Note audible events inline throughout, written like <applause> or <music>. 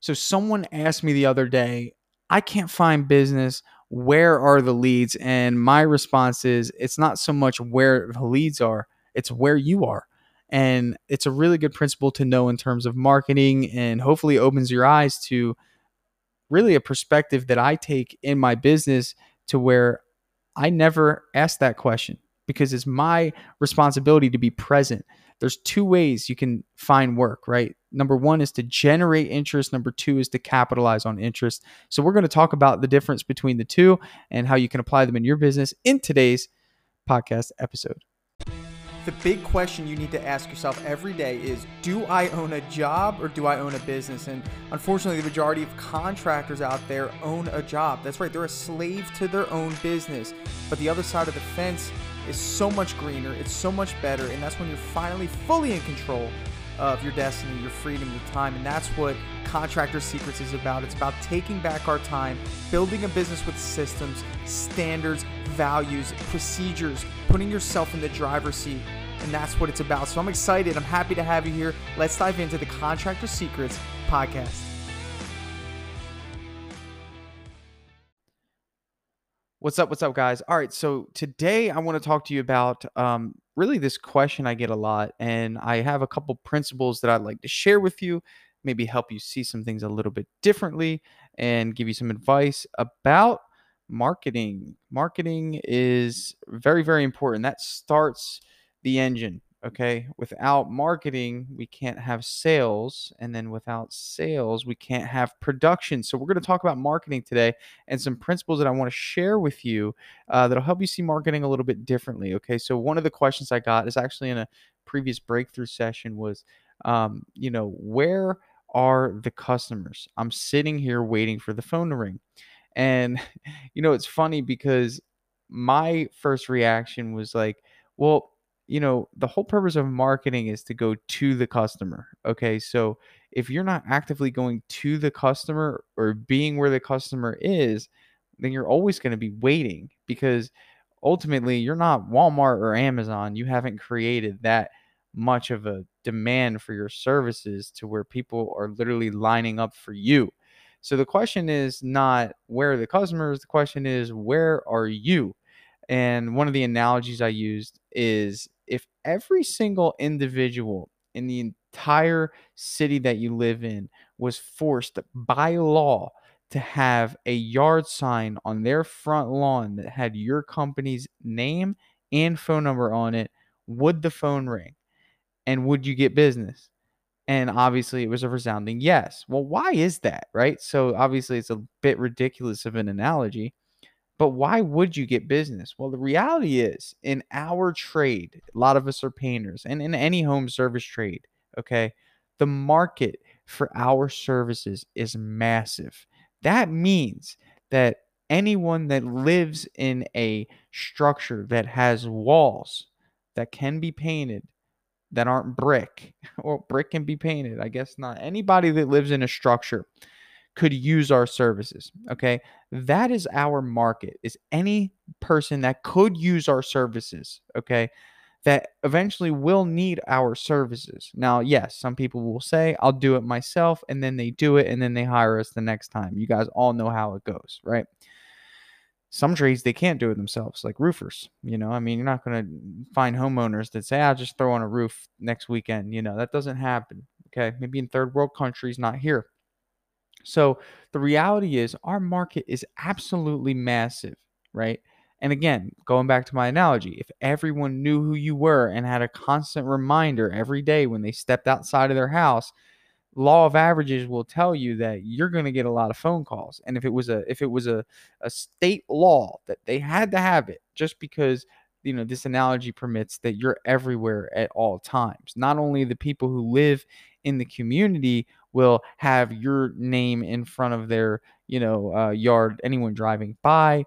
So someone asked me the other day, I can't find business. Where are the leads? And my response is it's not so much where the leads are, it's where you are. And it's a really good principle to know in terms of marketing and hopefully opens your eyes to really a perspective that I take in my business to where I never ask that question because it's my responsibility to be present. There's two ways you can find work, right? Number one is to generate interest. Number two is to capitalize on interest. So, we're going to talk about the difference between the two and how you can apply them in your business in today's podcast episode. The big question you need to ask yourself every day is Do I own a job or do I own a business? And unfortunately, the majority of contractors out there own a job. That's right, they're a slave to their own business. But the other side of the fence is so much greener, it's so much better, and that's when you're finally fully in control of your destiny, your freedom, your time. And that's what Contractor Secrets is about. It's about taking back our time, building a business with systems, standards, values, procedures, putting yourself in the driver's seat. And that's what it's about. So I'm excited. I'm happy to have you here. Let's dive into the Contractor Secrets podcast. What's up? What's up, guys? All right. So today I want to talk to you about um, really this question I get a lot. And I have a couple principles that I'd like to share with you, maybe help you see some things a little bit differently and give you some advice about marketing. Marketing is very, very important. That starts the engine. Okay. Without marketing, we can't have sales. And then without sales, we can't have production. So, we're going to talk about marketing today and some principles that I want to share with you uh, that'll help you see marketing a little bit differently. Okay. So, one of the questions I got is actually in a previous breakthrough session was, um, you know, where are the customers? I'm sitting here waiting for the phone to ring. And, <laughs> you know, it's funny because my first reaction was like, well, you know, the whole purpose of marketing is to go to the customer. Okay. So if you're not actively going to the customer or being where the customer is, then you're always going to be waiting because ultimately you're not Walmart or Amazon. You haven't created that much of a demand for your services to where people are literally lining up for you. So the question is not where are the customers, the question is where are you? And one of the analogies I used is if every single individual in the entire city that you live in was forced by law to have a yard sign on their front lawn that had your company's name and phone number on it, would the phone ring? And would you get business? And obviously, it was a resounding yes. Well, why is that, right? So, obviously, it's a bit ridiculous of an analogy, but why would you get business? Well, the reality is in our trade, a lot of us are painters and in any home service trade, okay, the market for our services is massive. That means that anyone that lives in a structure that has walls that can be painted that aren't brick <laughs> or brick can be painted, I guess not. Anybody that lives in a structure could use our services. Okay. That is our market, is any person that could use our services. Okay. That eventually will need our services. Now, yes, some people will say, I'll do it myself. And then they do it and then they hire us the next time. You guys all know how it goes, right? Some trades they can't do it themselves, like roofers. You know, I mean, you're not going to find homeowners that say, I'll just throw on a roof next weekend. You know, that doesn't happen. Okay. Maybe in third world countries, not here. So the reality is our market is absolutely massive, right? And again, going back to my analogy, if everyone knew who you were and had a constant reminder every day when they stepped outside of their house, law of averages will tell you that you're going to get a lot of phone calls. And if it was a if it was a, a state law that they had to have it just because you know this analogy permits that you're everywhere at all times. Not only the people who live in the community will have your name in front of their you know uh, yard anyone driving by.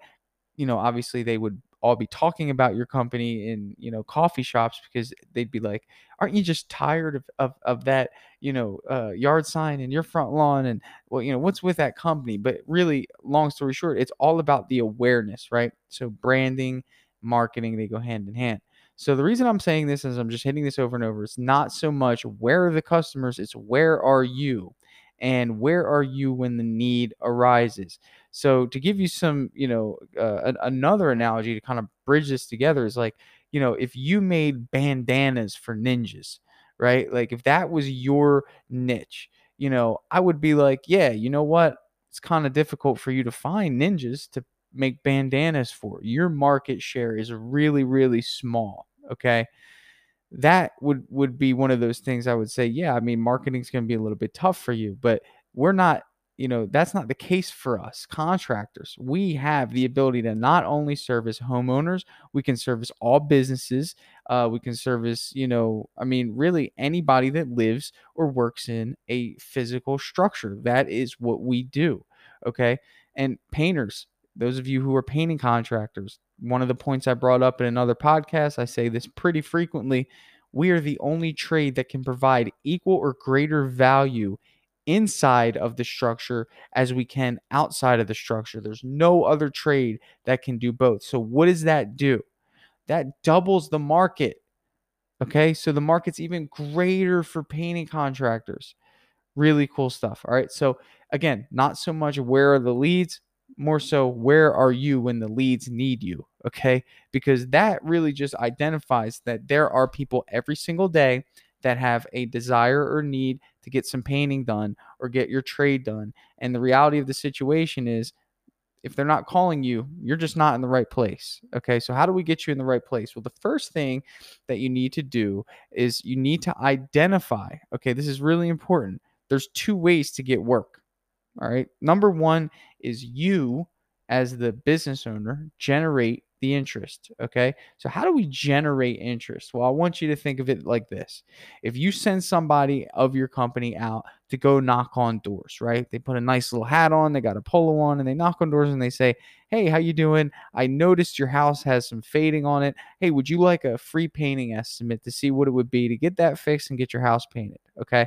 You know obviously they would all be talking about your company in you know coffee shops because they'd be like aren't you just tired of of, of that you know uh, yard sign in your front lawn and well you know what's with that company? But really long story short it's all about the awareness right? So branding marketing they go hand in hand so the reason I'm saying this is I'm just hitting this over and over. It's not so much where are the customers, it's where are you. and where are you when the need arises so to give you some you know uh, another analogy to kind of bridge this together is like you know if you made bandanas for ninjas right like if that was your niche you know i would be like yeah you know what it's kind of difficult for you to find ninjas to make bandanas for. Your market share is really, really small. Okay. That would would be one of those things I would say, yeah, I mean, marketing's to be a little bit tough for you, but we're not you know that's not the case for us contractors we have the ability to not only service homeowners we can service all businesses uh, we can service you know i mean really anybody that lives or works in a physical structure that is what we do okay and painters those of you who are painting contractors, one of the points I brought up in another podcast, I say this pretty frequently. We are the only trade that can provide equal or greater value inside of the structure as we can outside of the structure. There's no other trade that can do both. So, what does that do? That doubles the market. Okay. So, the market's even greater for painting contractors. Really cool stuff. All right. So, again, not so much where are the leads, more so where are you when the leads need you okay? Because that really just identifies that there are people every single day that have a desire or need to get some painting done or get your trade done. And the reality of the situation is if they're not calling you you're just not in the right place okay? So how do we get you in the right place? Well the first thing that you need to do is you need to identify okay this is really important. There's two ways to get work all right. Number one is you, as the business owner, generate the interest. Okay. So, how do we generate interest? Well, I want you to think of it like this if you send somebody of your company out to go knock on doors, right? They put a nice little hat on, they got a polo on, and they knock on doors and they say, Hey, how you doing? I noticed your house has some fading on it. Hey, would you like a free painting estimate to see what it would be to get that fixed and get your house painted? Okay.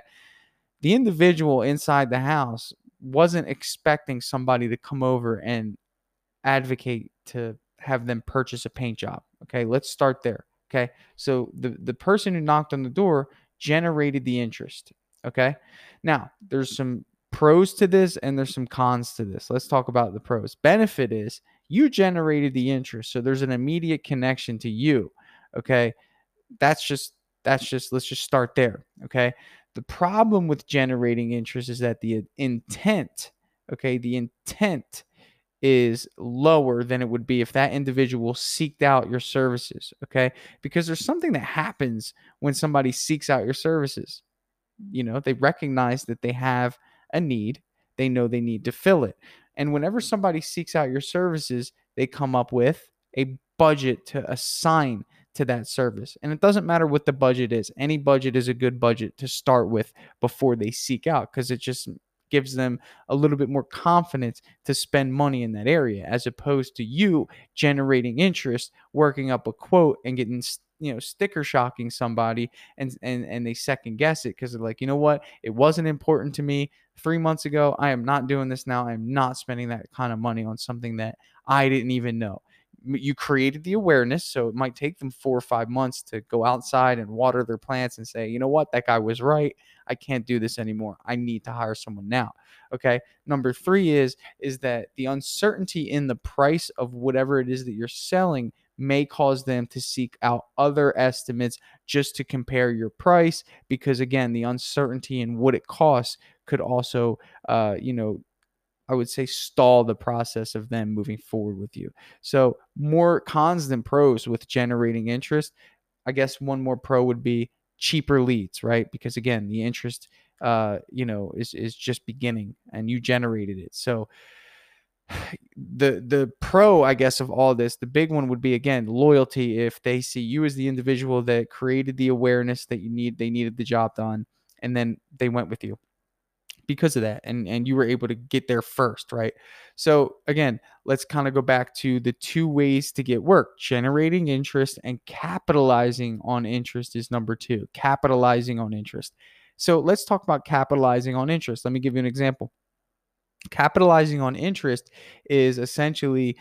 The individual inside the house wasn't expecting somebody to come over and advocate to have them purchase a paint job. Okay, let's start there. Okay, so the the person who knocked on the door generated the interest. Okay, now there's some pros to this and there's some cons to this. Let's talk about the pros. Benefit is you generated the interest, so there's an immediate connection to you. Okay, that's just that's just let's just start there. Okay, the problem with generating interest is that the intent, okay, the intent is lower than it would be if that individual seeked out your services, okay? Because there's something that happens when somebody seeks out your services. You know, they recognize that they have a need, they know they need to fill it. And whenever somebody seeks out your services, they come up with a budget to assign to that service. And it doesn't matter what the budget is. Any budget is a good budget to start with before they seek out because it just gives them a little bit more confidence to spend money in that area as opposed to you generating interest, working up a quote and getting you know sticker shocking somebody and and and they second guess it because they're like you know what it wasn't important to me three months ago i am not doing this now i'm not spending that kind of money on something that i didn't even know you created the awareness so it might take them four or five months to go outside and water their plants and say you know what? That guy was right. I can't do this anymore. I need to hire someone now. Okay? Number three is is that the uncertainty in the price of whatever it is that you're selling may cause them to seek out other estimates just to compare your price because again the uncertainty in what it costs could also uh, you know I would say stall the process of them moving forward with you. So more cons than pros with generating interest. I guess one more pro would be cheaper leads, right? Because again, the interest uh, you know, is is just beginning and you generated it. So the the pro i guess of all this the big one would be again loyalty if they see you as the individual that created the awareness that you need they needed the job done and then they went with you because of that and and you were able to get there first right? So again let's kind of go back to the two ways to get work generating interest and capitalizing on interest is number 2 capitalizing on interest. So let's talk about capitalizing on interest. Let me give you an example. Capitalizing on interest is essentially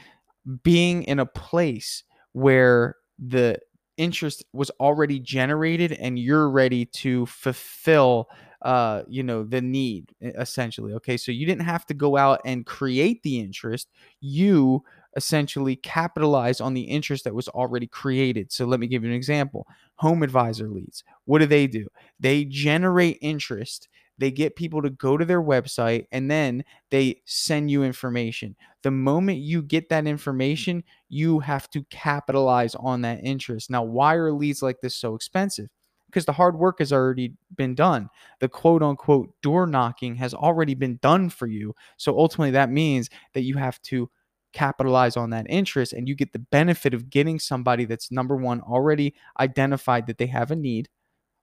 being in a place where the interest was already generated and you're ready to fulfill uh, you know, the need essentially. Okay. So you didn't have to go out and create the interest. You essentially capitalize on the interest that was already created. So let me give you an example. Home advisor leads. What do they do? They generate interest. They get people to go to their website and then they send you information. The moment you get that information, you have to capitalize on that interest. Now, why are leads like this so expensive? Because the hard work has already been done. The quote unquote door knocking has already been done for you. So ultimately, that means that you have to capitalize on that interest and you get the benefit of getting somebody that's number one, already identified that they have a need,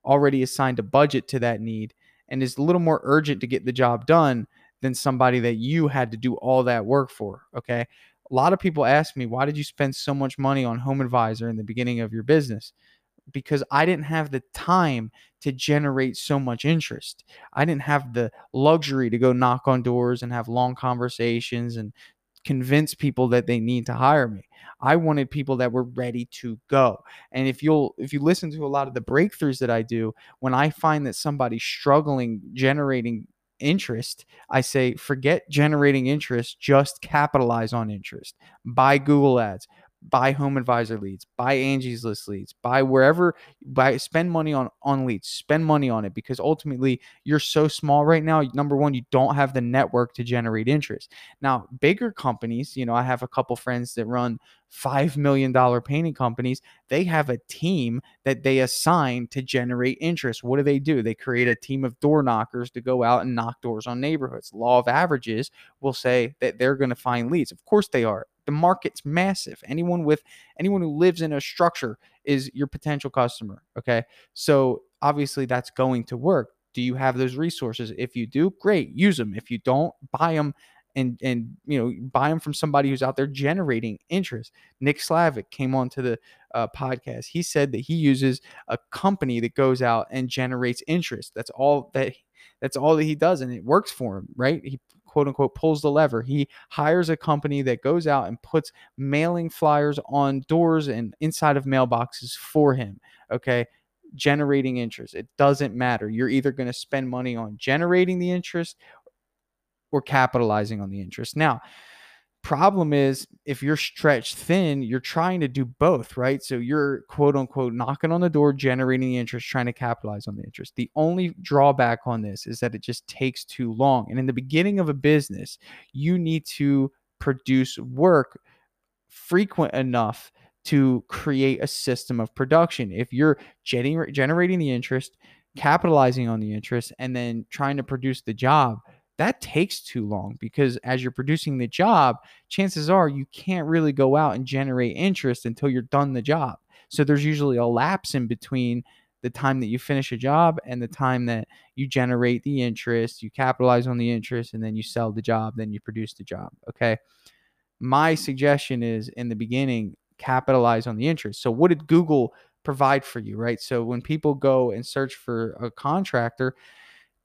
already assigned a budget to that need, and is a little more urgent to get the job done than somebody that you had to do all that work for. Okay. A lot of people ask me, why did you spend so much money on Home Advisor in the beginning of your business? Because I didn't have the time to generate so much interest. I didn't have the luxury to go knock on doors and have long conversations and convince people that they need to hire me. I wanted people that were ready to go. And if you'll if you listen to a lot of the breakthroughs that I do, when I find that somebody's struggling generating interest, I say forget generating interest, just capitalize on interest. Buy Google Ads, buy home advisor leads, buy Angie's List leads, buy wherever, buy spend money on on leads, spend money on it because ultimately you're so small right now. Number one, you don't have the network to generate interest. Now, bigger companies, you know, I have a couple friends that run $5 million painting companies, they have a team that they assign to generate interest. What do they do? They create a team of door knockers to go out and knock doors on neighborhoods. Law of averages will say that they're going to find leads. Of course they are. The market's massive. Anyone with anyone who lives in a structure is your potential customer, okay? So obviously that's going to work. Do you have those resources? If you do, great, use them. If you don't, buy them and and you know buy them from somebody who's out there generating interest. Nick Slavik came on to the uh, podcast. He said that he uses a company that goes out and generates interest. That's all that that's all that he does, and it works for him, right? He quote unquote pulls the lever. He hires a company that goes out and puts mailing flyers on doors and inside of mailboxes for him. Okay generating interest. It doesn't matter. You're either going to spend money on generating the interest or capitalizing on the interest. Now, problem is if you're stretched thin, you're trying to do both, right? So you're quote unquote knocking on the door, generating the interest, trying to capitalize on the interest. The only drawback on this is that it just takes too long. And in the beginning of a business, you need to produce work frequent enough to create a system of production. If you're generating the interest, capitalizing on the interest, and then trying to produce the job, that takes too long because as you're producing the job, chances are you can't really go out and generate interest until you're done the job. So there's usually a lapse in between the time that you finish a job and the time that you generate the interest, you capitalize on the interest, and then you sell the job, then you produce the job. Okay. My suggestion is in the beginning, capitalize on the interest. So, what did Google provide for you, right? So, when people go and search for a contractor,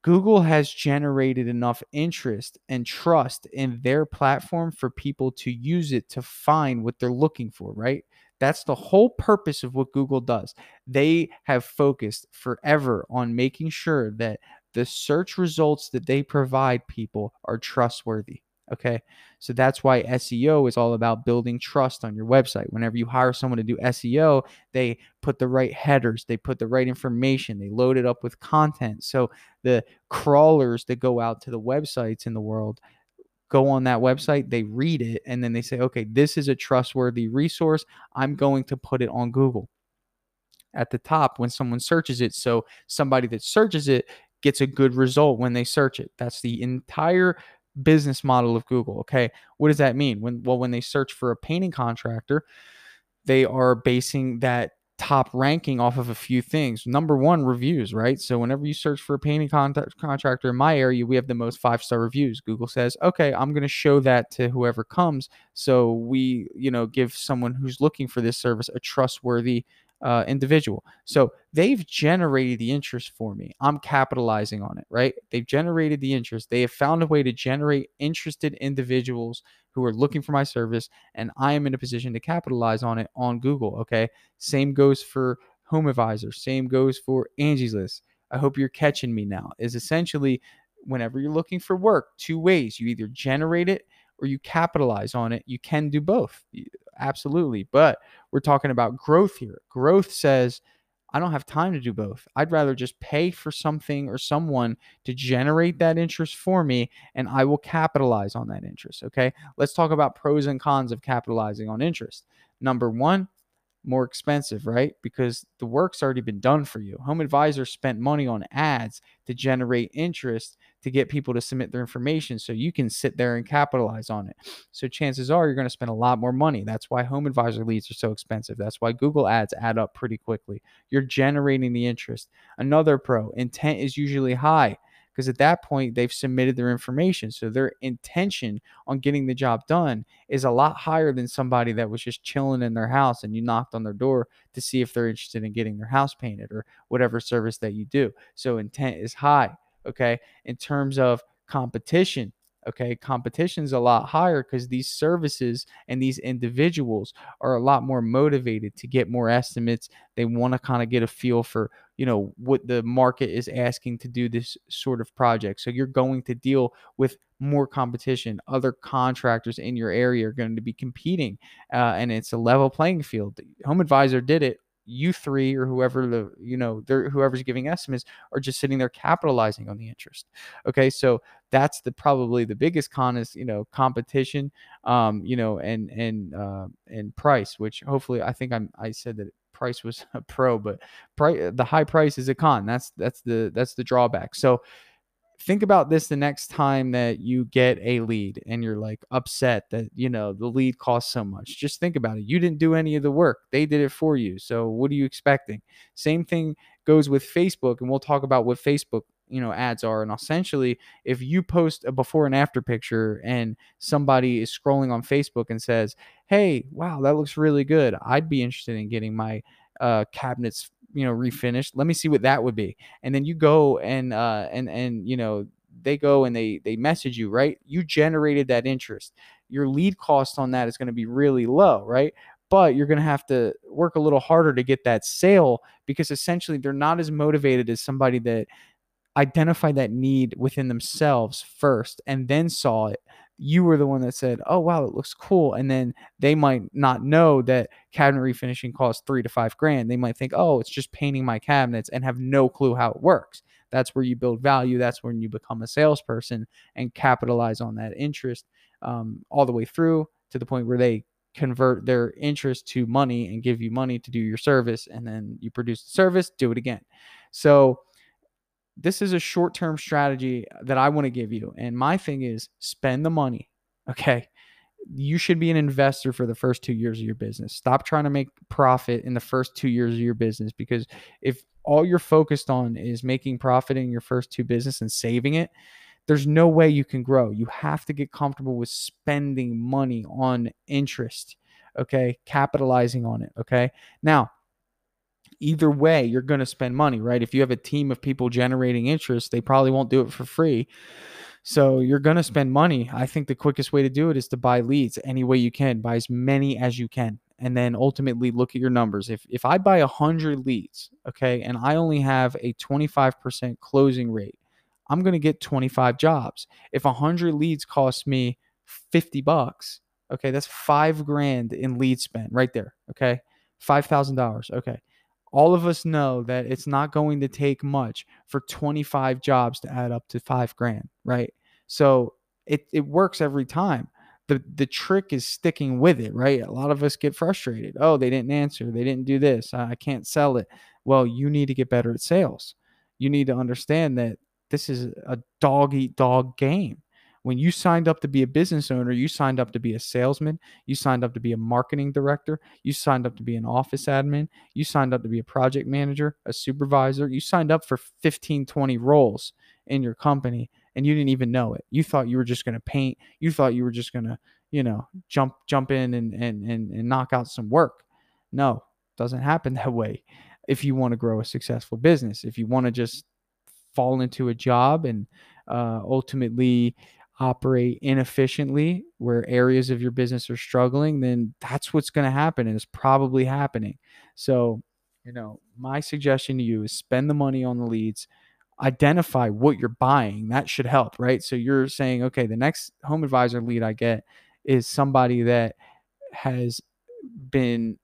Google has generated enough interest and trust in their platform for people to use it to find what they're looking for, right? That's the whole purpose of what Google does. They have focused forever on making sure that the search results that they provide people are trustworthy. Okay. So that's why SEO is all about building trust on your website. Whenever you hire someone to do SEO, they put the right headers, they put the right information, they load it up with content. So the crawlers that go out to the websites in the world go on that website, they read it, and then they say, okay, this is a trustworthy resource. I'm going to put it on Google at the top when someone searches it. So somebody that searches it gets a good result when they search it. That's the entire business model of Google. Okay, what does that mean? When well, when they search for a painting contractor, they are basing that top ranking off of a few things. Number one, reviews, right? So whenever you search for a painting con- contractor in my area, we have the most five star reviews. Google says, okay, I'm going to show that to whoever comes. So we, you know, give someone who's looking for this service a trustworthy uh, individual. So they've generated the interest for me. I'm capitalizing on it, right? They've generated the interest. They have found a way to generate interested individuals who are looking for my service, and I am in a position to capitalize on it on Google. Okay. Same goes for Home Advisor. Same goes for Angie's List. I hope you're catching me now. Is essentially whenever you're looking for work, two ways. You either generate it or you capitalize on it. You can do both. Absolutely. But we're talking about growth here. Growth says, I don't have time to do both. I'd rather just pay for something or someone to generate that interest for me and I will capitalize on that interest. Okay. Let's talk about pros and cons of capitalizing on interest. Number one, more expensive, right? Because the work's already been done for you. Home Advisor spent money on ads to generate interest to get people to submit their information so you can sit there and capitalize on it. So chances are you're going to spend a lot more money. That's why Home Advisor leads are so expensive. That's why Google ads add up pretty quickly. You're generating the interest. Another pro, intent is usually high because at that point they've submitted their information. So their intention on getting the job done is a lot higher than somebody that was just chilling in their house and you knocked on their door to see if they're interested in getting their house painted or whatever service that you do. So intent is high. Okay. In terms of competition, okay competition's a lot higher because these services and these individuals are a lot more motivated to get more estimates. They want to kind of get a feel for you know what the market is asking to do this sort of project. So you're going to deal with more competition. Other contractors in your area are going to be competing uh, and it's a level playing field. Home advisor did it you three or whoever the you know whoever's giving estimates are just sitting there capitalizing on the interest okay? So that's the probably the biggest con is you know competition um you know and and uh and price which hopefully i think i'm i said that price was <laughs> a pro but price the high price is a con. That's that's the that's the drawback. So think about this the next time that you get a lead and you're like upset that you know the lead costs so much just think about it. You didn't do any of the work. They did it for you. So what are you expecting? Same thing goes with facebook and we'll talk about what facebook you know ads are. And essentially if you post a before and after picture and somebody is scrolling on facebook and says hey wow that looks really good. I'd be interested in getting my uh, cabinets you know refinished let me see what that would be. And then you go and uh and and you know they go and they they message you right? You generated that interest. Your lead cost on that is going to be really low right? But you're going to have to work a little harder to get that sale because essentially they're not as motivated as somebody that identified that need within themselves first and then saw it you were the one that said, "Oh wow, it looks cool," and then they might not know that cabinet refinishing costs three to five grand. They might think, "Oh, it's just painting my cabinets," and have no clue how it works. That's where you build value. That's when you become a salesperson and capitalize on that interest um, all the way through to the point where they convert their interest to money and give you money to do your service, and then you produce the service, do it again. So this is a short term strategy that I want to give you. And my thing is spend the money. Okay. You should be an investor for the first two years of your business. Stop trying to make profit in the first two years of your business because if all you're focused on is making profit in your first two business and saving it, there's no way you can grow. You have to get comfortable with spending money on interest. Okay. Capitalizing on it. Okay. Now, either way, you're going to spend money, right? If you have a team of people generating interest, they probably won't do it for free. So you're going to spend money. I think the quickest way to do it is to buy leads any way you can, buy as many as you can. And then ultimately look at your numbers. If if I buy 100 leads, okay, and I only have a 25% closing rate, I'm going to get 25 jobs. If 100 leads cost me 50 bucks, okay, that's 5 grand in lead spend right there, okay? $5,000. Okay all of us know that it's not going to take much for 25 jobs to add up to five grand, right? So it, it works every time. The, the trick is sticking with it, right? A lot of us get frustrated. Oh, they didn't answer. They didn't do this. I can't sell it. Well, you need to get better at sales. You need to understand that this is a dog eat dog game. When you signed up to be a business owner, you signed up to be a salesman, you signed up to be a marketing director, you signed up to be an office admin, you signed up to be a project manager, a supervisor, you signed up for 15, 20 roles in your company and you didn't even know it. You thought you were just going to paint, you thought you were just going to, you know, jump jump in and and and, and knock out some work. No, doesn't happen <laughs> that way. If you want to grow a successful business, if you want to just fall into a job and uh, ultimately operate inefficiently where areas of your business are struggling, then that's what's going to happen and it's probably happening. So, you know, my suggestion to you is spend the money on the leads, identify what you're buying. That should help, right? So you're saying, okay, the next home advisor lead I get is somebody that has been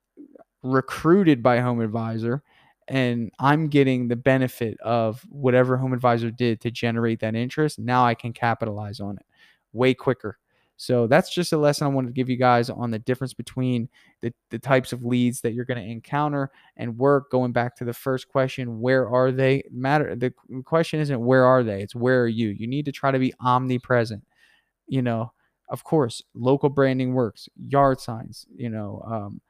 recruited by home advisor and I'm getting the benefit of whatever home advisor did to generate that interest. Now I can capitalize on it way quicker. So that's just a lesson I wanted to give you guys on the difference between the, the types of leads that you're going to encounter and work. Going back to the first question, where are they? Matter the question isn't where are they, it's where are you? You need to try to be omnipresent. You know, of course, local branding works, yard signs, you know, um,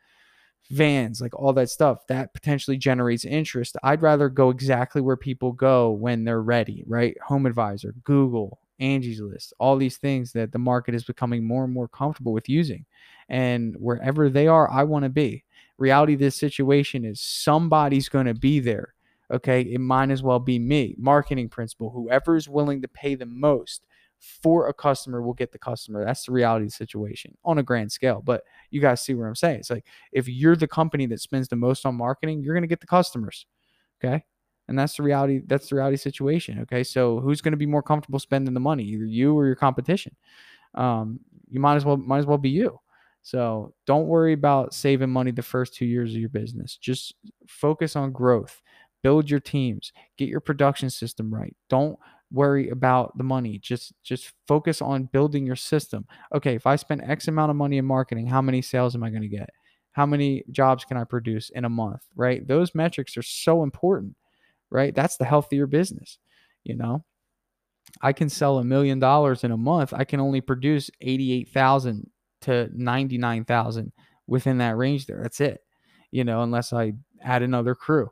vans, like all that stuff, that potentially generates interest. I'd rather go exactly where people go when they're ready, right? Home Advisor, Google, Angie's List, all these things that the market is becoming more and more comfortable with using. And wherever they are, I want to be. Reality of this situation is somebody's going to be there. Okay. It might as well be me, marketing principle, whoever is willing to pay the most for a customer will get the customer. That's the reality of the situation on a grand scale. But you guys see what I'm saying. It's like if you're the company that spends the most on marketing, you're going to get the customers. Okay. And that's the reality. That's the reality situation. Okay. So who's going to be more comfortable spending the money, either you or your competition? Um, you might as well might as well be you. So don't worry about saving money the first two years of your business. Just focus on growth. Build your teams. Get your production system right. Don't worry about the money. Just just focus on building your system. Okay, if I spend X amount of money in marketing, how many sales am I going to get? How many jobs can I produce in a month? Right? Those metrics are so important, right? That's the healthier business, you know. I can sell a million dollars in a month. I can only produce 88,000 to 99,000 within that range there. That's it. You know, unless I add another crew.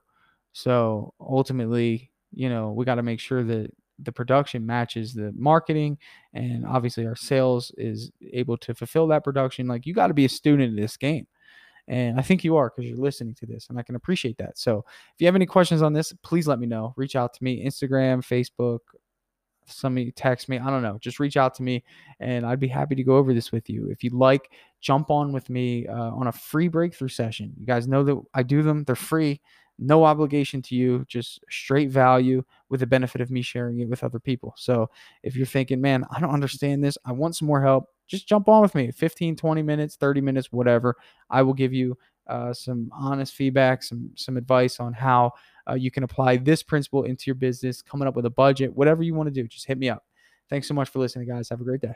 So ultimately, you know, we got to make sure that the production matches the marketing and obviously our sales is able to fulfill that production. Like you got to be a student in this game and i think you are because you're listening to this and i can appreciate that. So if you have any questions on this please let me know. Reach out to me instagram facebook somebody text me i don't know. Just reach out to me and i'd be happy to go over this with you. If you'd like jump on with me uh, on a free breakthrough session. You guys know that i do them they're free no obligation to you, just straight value with the benefit of me sharing it with other people. So if you're thinking, man, I don't understand this, I want some more help, just jump on with me 15, 20 minutes, 30 minutes, whatever. I will give you uh, some honest feedback, some some advice on how uh, you can apply this principle into your business, coming up with a budget, whatever you want to do. Just hit me up. Thanks so much for listening, guys. Have a great day.